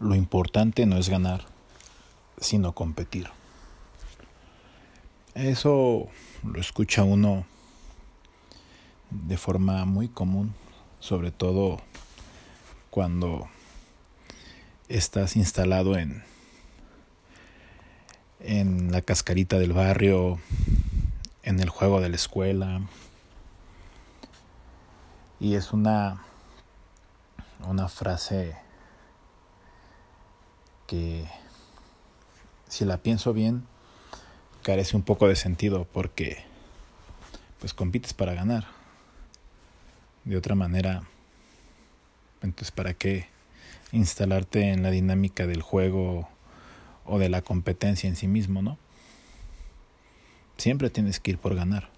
Lo importante no es ganar, sino competir. Eso lo escucha uno de forma muy común, sobre todo cuando estás instalado en en la cascarita del barrio, en el juego de la escuela. Y es una una frase que si la pienso bien carece un poco de sentido porque pues compites para ganar. De otra manera, entonces ¿para qué instalarte en la dinámica del juego o de la competencia en sí mismo, no? Siempre tienes que ir por ganar.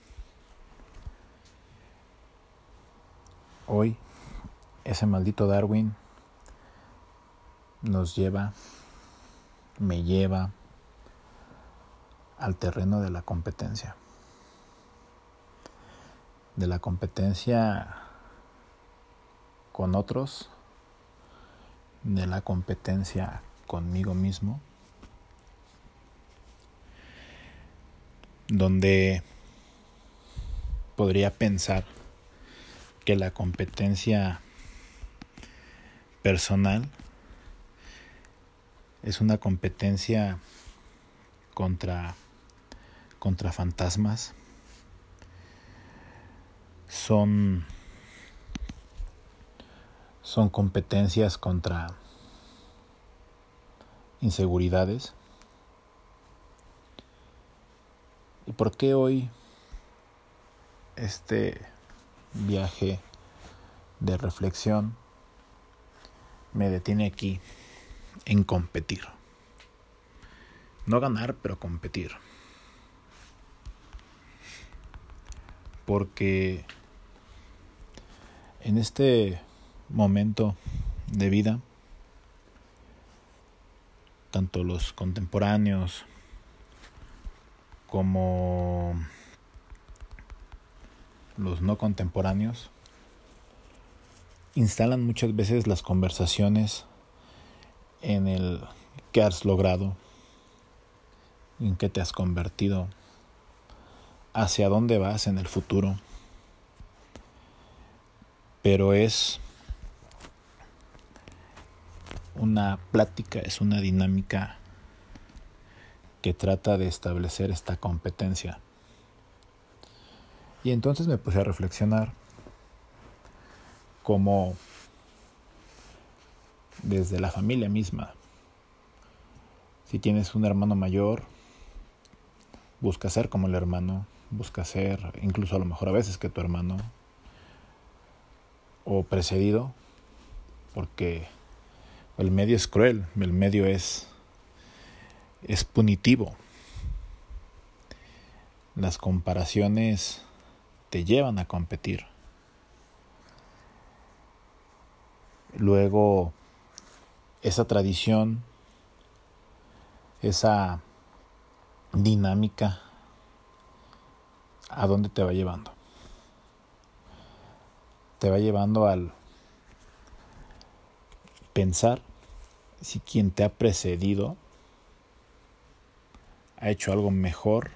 Hoy, ese maldito Darwin nos lleva, me lleva al terreno de la competencia. De la competencia con otros, de la competencia conmigo mismo, donde podría pensar que la competencia personal es una competencia contra contra fantasmas son son competencias contra inseguridades. ¿Y por qué hoy este viaje de reflexión me detiene aquí en competir? No ganar, pero competir. Porque en este momento de vida, tanto los contemporáneos como los no contemporáneos instalan muchas veces las conversaciones en el que has logrado, en qué te has convertido, hacia dónde vas en el futuro. Pero es una plática, es una dinámica que trata de establecer esta competencia. Y entonces me puse a reflexionar cómo desde la familia misma, si tienes un hermano mayor, busca ser como el hermano, busca ser incluso a lo mejor a veces que tu hermano, o precedido, porque el medio es cruel, el medio es, es punitivo. Las comparaciones te llevan a competir. Luego, esa tradición, esa dinámica, ¿a dónde te va llevando? Te va llevando al pensar si quien te ha precedido ha hecho algo mejor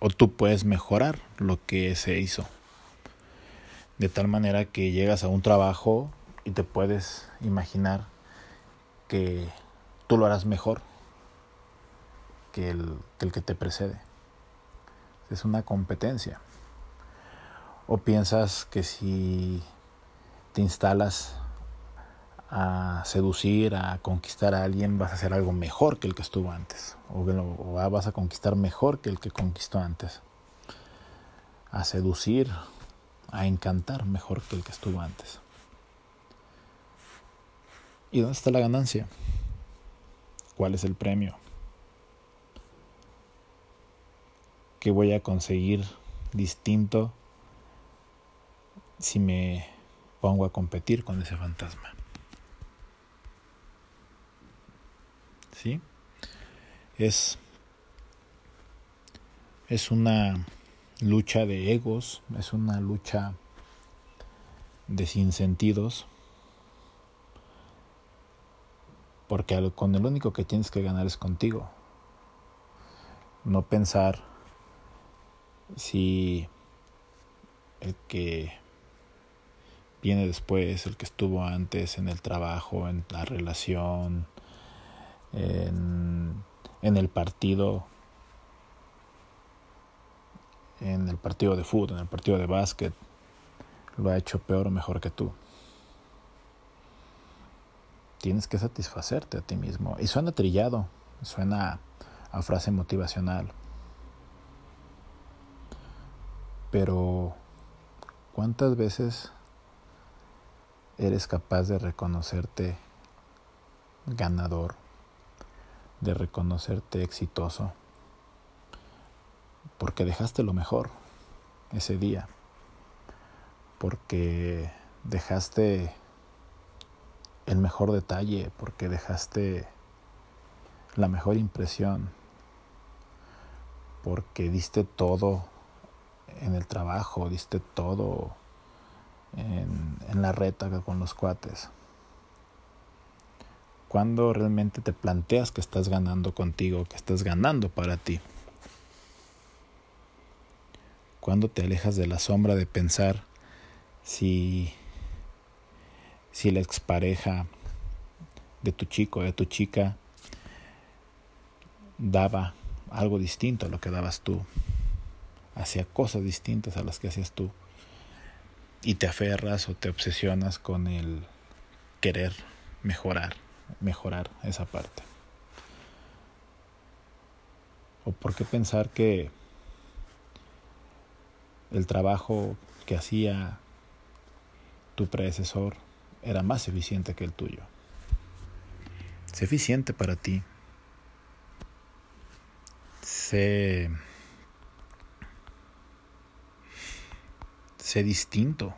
o tú puedes mejorar lo que se hizo. De tal manera que llegas a un trabajo y te puedes imaginar que tú lo harás mejor que el que, te precede. Es una competencia. O piensas que si te instalas a seducir, a conquistar a alguien, vas a hacer algo mejor que el que estuvo antes. O, vas a conquistar mejor que el que conquistó antes. A seducir, a encantar mejor que el que estuvo antes. ¿Y dónde está la ganancia? ¿Cuál es el premio? ¿Qué voy a conseguir distinto si me pongo a competir con ese fantasma? ¿sí? Es, es una lucha de egos, es una lucha de sinsentidos, Porque con el único que tienes que ganar es contigo. No pensar si el que viene después, el que estuvo antes en el trabajo, en la relación, en, en el partido, en el partido de fútbol, en el partido de básquet, lo ha hecho peor o mejor que tú. Tienes que satisfacerte a ti mismo. Y suena trillado, suena a frase motivacional. Pero, ¿cuántas veces eres capaz de reconocerte ganador, de reconocerte exitoso? Porque dejaste lo mejor ese día porque dejaste el mejor detalle, porque dejaste la mejor impresión, porque diste todo en el trabajo, diste todo en, en la reta con los cuates. Cuando realmente te planteas que estás ganando contigo, que estás ganando para ti. Cuando te alejas de la sombra de pensar si, si la expareja de tu chico, de tu chica, daba algo distinto a lo que dabas tú, hacía cosas distintas a las que hacías tú, y te aferras o te obsesionas con el querer mejorar, mejorar esa parte. ¿O por qué pensar que el trabajo que hacía tu predecesor era más eficiente que el tuyo. Sé eficiente para ti. Sé, sé distinto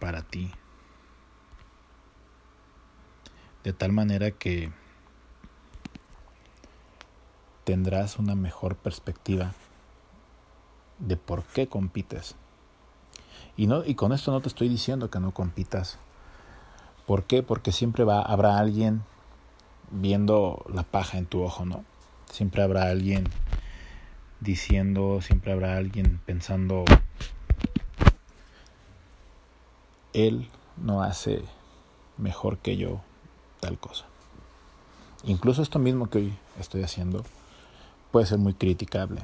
para ti. De tal manera que tendrás una mejor perspectiva de por qué compites. Y, no, y con esto no te estoy diciendo que no compitas. ¿Por qué? Porque siempre va, habrá alguien viendo la paja en tu ojo, ¿no? Siempre habrá alguien diciendo, siempre habrá alguien pensando, él no hace mejor que yo tal cosa. Incluso esto mismo que hoy estoy haciendo puede ser muy criticable.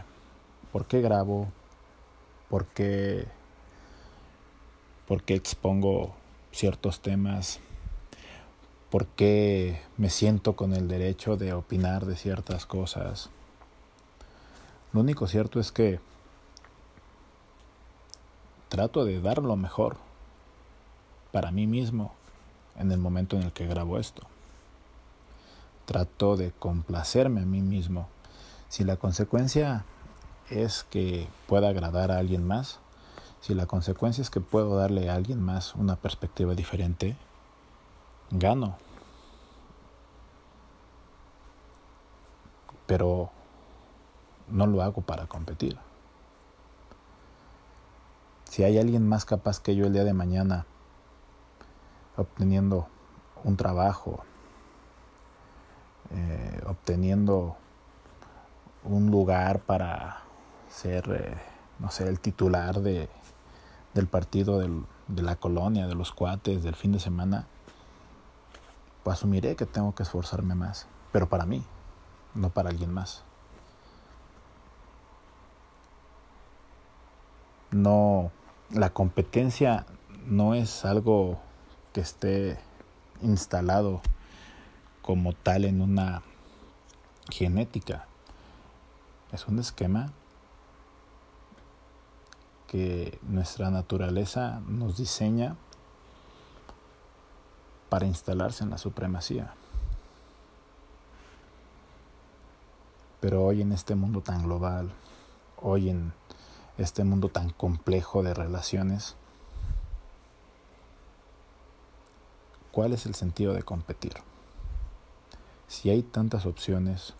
¿Por qué grabo? ¿Por qué por qué expongo ciertos temas, por qué me siento con el derecho de opinar de ciertas cosas. Lo único cierto es que trato de dar lo mejor para mí mismo en el momento en el que grabo esto. Trato de complacerme a mí mismo. Si la consecuencia es que pueda agradar a alguien más, si la consecuencia es que puedo darle a alguien más una perspectiva diferente, gano. Pero no lo hago para competir. Si hay alguien más capaz que yo el día de mañana obteniendo un trabajo, eh, obteniendo un lugar para ser, eh, no sé, el titular de del partido de la colonia, de los cuates, del fin de semana, pues asumiré que tengo que esforzarme más, pero para mí, no para alguien más. No, la competencia no es algo que esté instalado como tal en una genética. Es un esquema que nuestra naturaleza nos diseña para instalarse en la supremacía. Pero hoy en este mundo tan global, hoy en este mundo tan complejo de relaciones, ¿cuál es el sentido de competir? Si hay tantas opciones,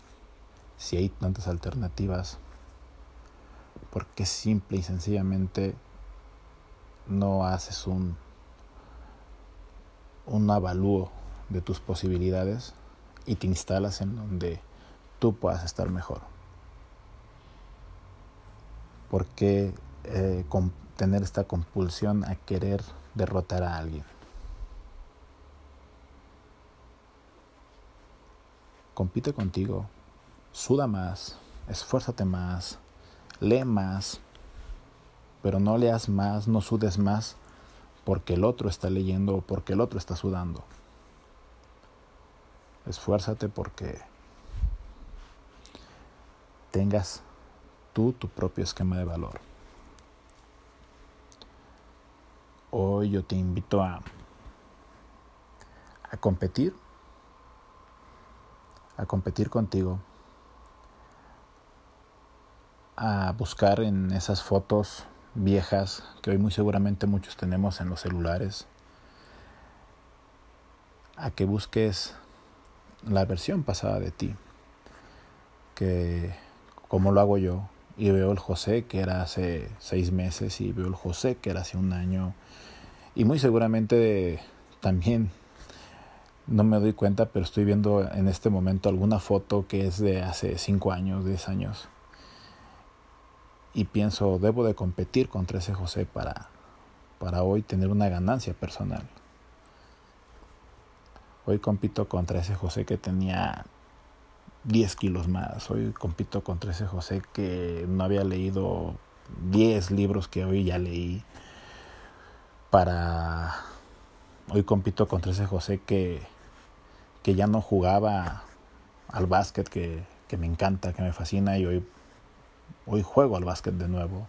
si hay tantas alternativas, porque simple y sencillamente no haces un, un avalúo de tus posibilidades y te instalas en donde tú puedas estar mejor. ¿Por qué eh, tener esta compulsión a querer derrotar a alguien? Compite contigo, suda más, esfuérzate más, lee más, pero no leas más, no sudes más porque el otro está leyendo o porque el otro está sudando. Esfuérzate porque tengas tú tu propio esquema de valor. Hoy yo te invito a, a competir a competir contigo, a buscar en esas fotos viejas que hoy muy seguramente muchos tenemos en los celulares, a que busques la versión pasada de ti, que como lo hago yo, y veo el José que era hace seis meses y veo el José que era hace un año, y muy seguramente también no me doy cuenta, pero estoy viendo en este momento alguna foto que es de hace 5 años, 10 años. Y pienso, debo de competir contra ese José para, para hoy tener una ganancia personal. Hoy compito contra ese José que tenía 10 kilos más. Hoy compito contra ese José que no había leído 10 libros que hoy ya leí. Para... Hoy compito contra ese José que que ya no jugaba al básquet que, que me encanta, que me fascina y hoy, hoy juego al básquet de nuevo.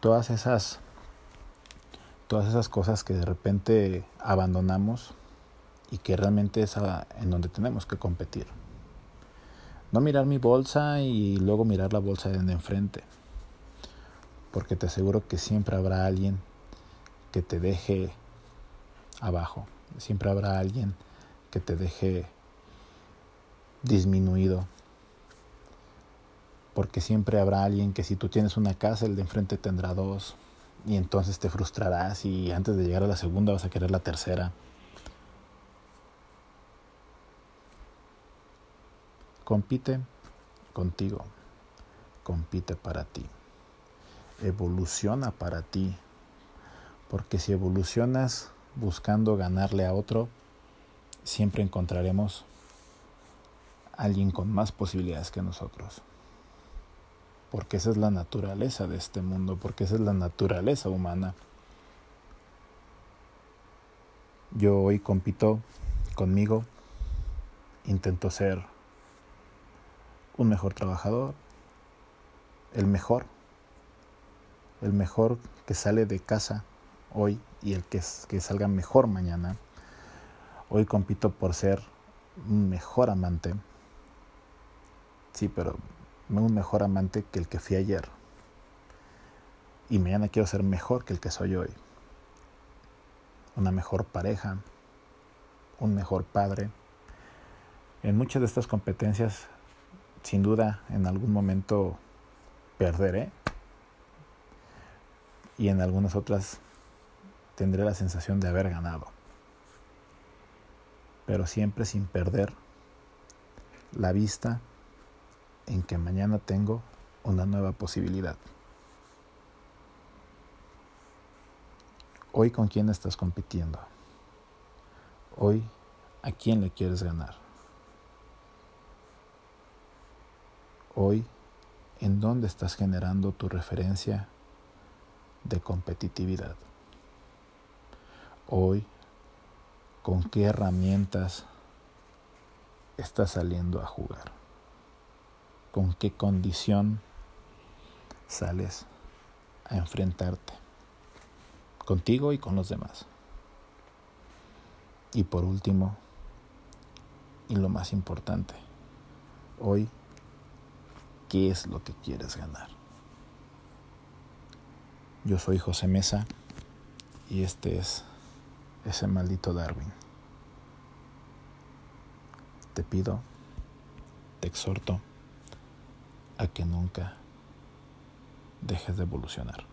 Todas esas, todas esas cosas que de repente abandonamos y que realmente es en donde tenemos que competir. No mirar mi bolsa y luego mirar la bolsa de enfrente. Porque te aseguro que siempre habrá alguien que te deje abajo. Siempre habrá alguien que te deje disminuido. Porque siempre habrá alguien que si tú tienes una casa, el de enfrente tendrá dos. Y entonces te frustrarás y antes de llegar a la segunda vas a querer la tercera. Compite contigo. Compite para ti. Evoluciona para ti. Porque si evolucionas buscando ganarle a otro, siempre encontraremos alguien con más posibilidades que nosotros. Porque esa es la naturaleza de este mundo, porque esa es la naturaleza humana. Yo hoy compito conmigo, intento ser un mejor trabajador, el mejor, el mejor que sale de casa hoy y el que, salga mejor mañana Hoy compito por ser un mejor amante. Sí, pero un mejor amante que el que fui ayer. Y mañana quiero ser mejor que el que soy hoy. Una mejor pareja, un mejor padre. En muchas de estas competencias, sin duda, en algún momento perderé. Y en algunas otras tendré la sensación de haber ganado pero siempre sin perder la vista en que mañana tengo una nueva posibilidad. Hoy con quién estás compitiendo. Hoy a quién le quieres ganar. Hoy en dónde estás generando tu referencia de competitividad. Hoy con qué herramientas estás saliendo a jugar, con qué condición sales a enfrentarte, contigo y con los demás. Y por último, y lo más importante, hoy, ¿qué es lo que quieres ganar? Yo soy José Mesa y este es ese maldito Darwin. Te pido, te exhorto a que nunca dejes de evolucionar.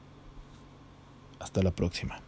Hasta la próxima.